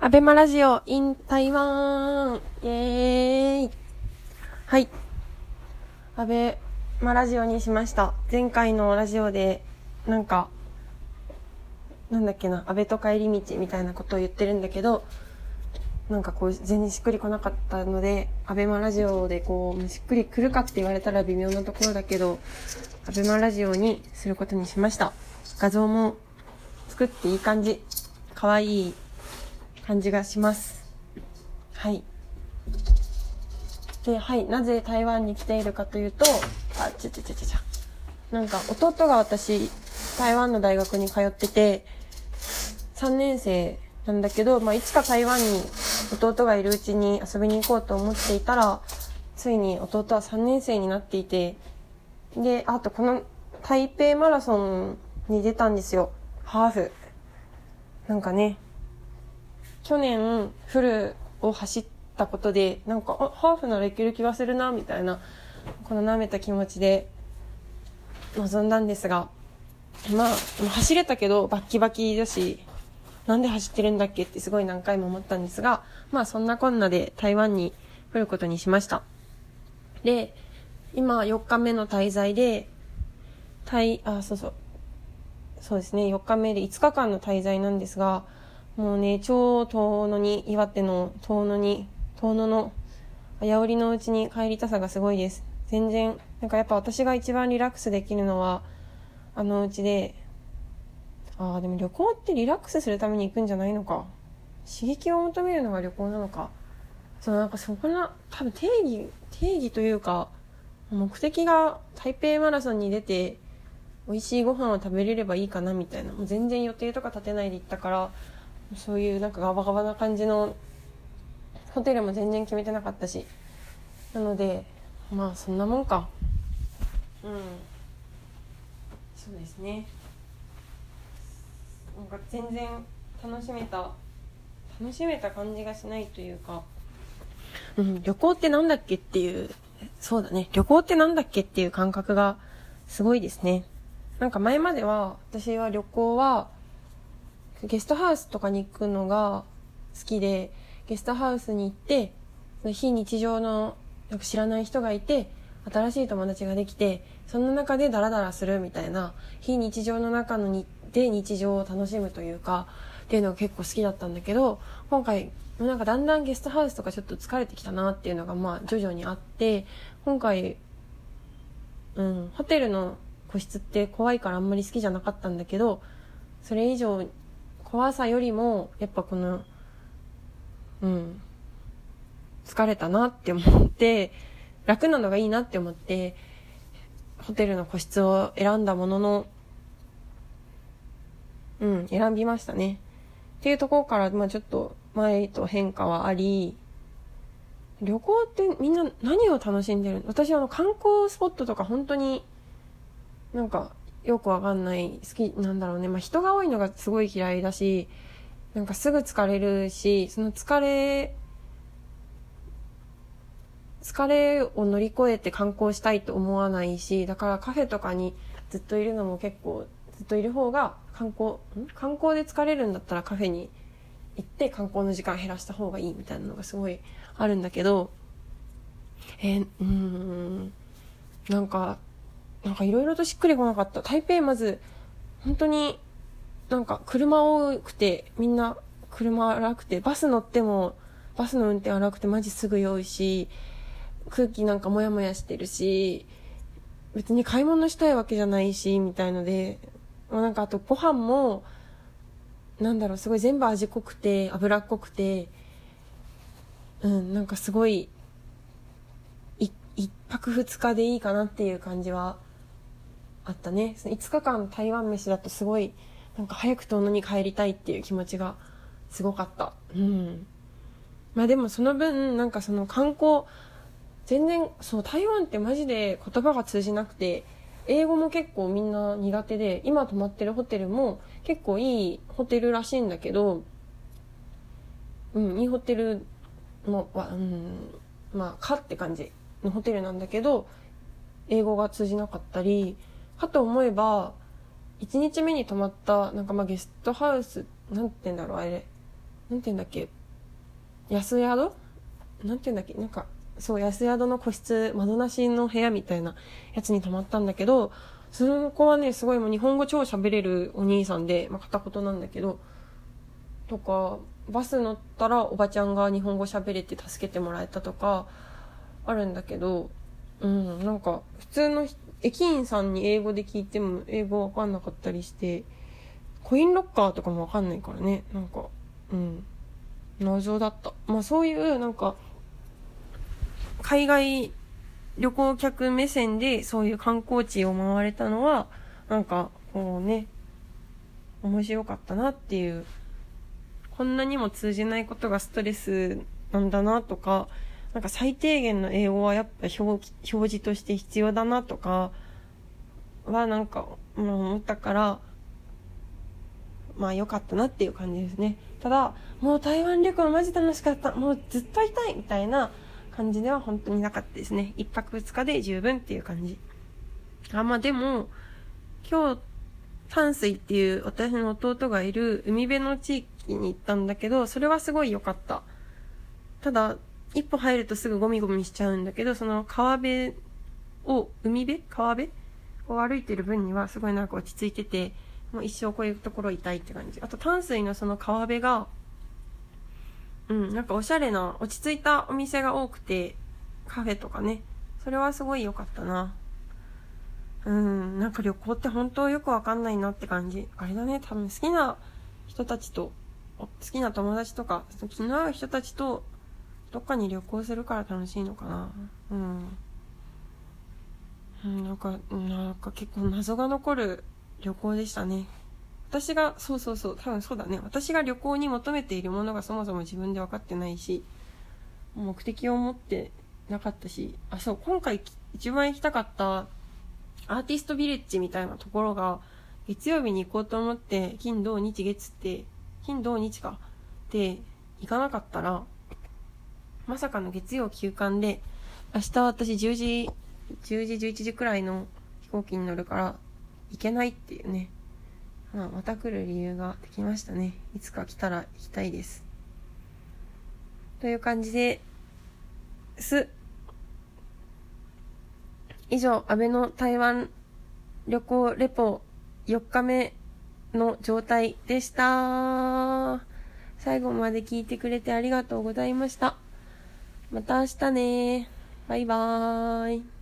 アベマラジオ in 台湾イェーイはい。アベマラジオにしました。前回のラジオで、なんか、なんだっけな、安倍と帰り道みたいなことを言ってるんだけど、なんかこう、全然しっくりこなかったので、アベマラジオでこう、しっくりくるかって言われたら微妙なところだけど、アベマラジオにすることにしました。画像も作っていい感じ。かわいい感じがします。はい。で、はい。なぜ台湾に来ているかというと、あ、ちゃちゃちゃちゃちゃ。なんか、弟が私、台湾の大学に通ってて、3年生なんだけど、まあ、いつか台湾に弟がいるうちに遊びに行こうと思っていたら、ついに弟は3年生になっていて、で、あとこの台北マラソンに出たんですよ。ハーフ。なんかね、去年フルを走ったことで、なんか、あ、ハーフならいける気がするな、みたいな、この舐めた気持ちで臨んだんですが、まあ、走れたけど、バッキバキだし、なんで走ってるんだっけってすごい何回も思ったんですが、まあそんなこんなで台湾に来ることにしました。で、今4日目の滞在で、台、あ、そうそう。そうですね、4日目で5日間の滞在なんですが、もうね、超遠野に、岩手の遠野に、遠野の、あやおりのうちに帰りたさがすごいです。全然、なんかやっぱ私が一番リラックスできるのは、あのうちで、ああ、でも旅行ってリラックスするために行くんじゃないのか。刺激を求めるのが旅行なのか。そう、なんかそこな、多分定義、定義というか、目的が台北マラソンに出て、美味しいご飯を食べれればいいかなみたいな。もう全然予定とか立てないで行ったから、そういうなんかガバガバな感じの、ホテルも全然決めてなかったし。なので、まあそんなもんか。うん。そうですね。なんか全然楽しめた楽しめた感じがしないというか、うん、旅行ってなんだっけっていうそうだね旅行ってなんだっけっていう感覚がすごいですねなんか前までは私は旅行はゲストハウスとかに行くのが好きでゲストハウスに行って非日常のなんか知らない人がいて新しい友達ができてその中でダラダラするみたいな非日常の中のにで日常を楽しむというかっていうのが結構好きだったんだけど今回なんかだんだんゲストハウスとかちょっと疲れてきたなっていうのがまあ徐々にあって今回うんホテルの個室って怖いからあんまり好きじゃなかったんだけどそれ以上怖さよりもやっぱこのうん疲れたなって思って楽なのがいいなって思ってホテルの個室を選んだもののうん、選びましたね。っていうところから、まあちょっと前と変化はあり、旅行ってみんな何を楽しんでる私あの観光スポットとか本当になんかよくわかんない。好きなんだろうね。まあ人が多いのがすごい嫌いだし、なんかすぐ疲れるし、その疲れ、疲れを乗り越えて観光したいと思わないし、だからカフェとかにずっといるのも結構ずっといる方が観光ん？観光で疲れるんだったらカフェに行って観光の時間減らした方がいいみたいなのがすごいあるんだけどえー、うーん。なんかなんかいろいろとしっくりこなかった。台北まず本当になんか車多くてみんな車荒くてバス乗ってもバスの運転荒くてマジすぐ酔うし空気なんかモヤモヤしてるし別に買い物したいわけじゃないしみたいのでなんかあとご飯も、なんだろう、すごい全部味濃くて、脂っこくて、うん、なんかすご、い一泊二日でいいかなっていう感じはあったね。その5日間台湾飯だとすごい、なんか早く遠野に帰りたいっていう気持ちがすごかった。うん。まあでもその分、なんかその観光、全然、そう、台湾ってマジで言葉が通じなくて、英語も結構みんな苦手で、今泊まってるホテルも結構いいホテルらしいんだけど、うん、いいホテルのは、うん、まあ、かって感じのホテルなんだけど、英語が通じなかったり、かと思えば、1日目に泊まった、なんかまあゲストハウス、なんて言うんだろう、あれ。なんて言うんだっけ、安宿？なんて言うんだっけ、なんか、そう、安宿の個室、窓なしの部屋みたいなやつに泊まったんだけど、その子はね、すごいもう日本語超喋れるお兄さんで、まあ、片言なんだけど、とか、バス乗ったらおばちゃんが日本語喋れて助けてもらえたとか、あるんだけど、うん、なんか、普通の人駅員さんに英語で聞いても英語わかんなかったりして、コインロッカーとかもわかんないからね、なんか、うん、謎だった。まあそういう、なんか、海外旅行客目線でそういう観光地を回れたのは、なんか、こうね、面白かったなっていう、こんなにも通じないことがストレスなんだなとか、なんか最低限の英語はやっぱ表表示として必要だなとかはなんか、まあ、思ったから、まあ良かったなっていう感じですね。ただ、もう台湾旅行マジ楽しかった。もうずっといたいみたいな感じでは本当になかったですね。一泊二日で十分っていう感じ。あ、まあでも、今日、淡水っていう私の弟がいる海辺の地域に行ったんだけど、それはすごい良かった。ただ、一歩入るとすぐゴミゴミしちゃうんだけど、その川辺を、海辺？川辺を歩いてる分にはすごいなんか落ち着いてて、もう一生こういうところいたいって感じ。あと淡水のその川辺が、うん、なんかおしゃれな、落ち着いたお店が多くて、カフェとかね。それはすごい良かったな。うん、なんか旅行って本当よくわかんないなって感じ。あれだね、多分好きな人たちと、好きな友達とか、気の合う人たちと、どっかに旅行するから楽しいのかな。うん。なんか、なんか結構謎が残る旅行でしたね。私が、そうそうそう、多分そうだね。私が旅行に求めているものがそもそも自分で分かってないし、目的を持ってなかったし、あ、そう、今回一番行きたかったアーティストビレッジみたいなところが、月曜日に行こうと思って、金土日月って、金土日か。で、行かなかったら、まさかの月曜休館で、明日私10時、10時、11時くらいの飛行機に乗るから、行けないっていうね。まあ、また来る理由ができましたね。いつか来たら行きたいです。という感じで、す。以上、安倍の台湾旅行レポ4日目の状態でした。最後まで聞いてくれてありがとうございました。また明日ねバイバーイ。